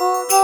ここで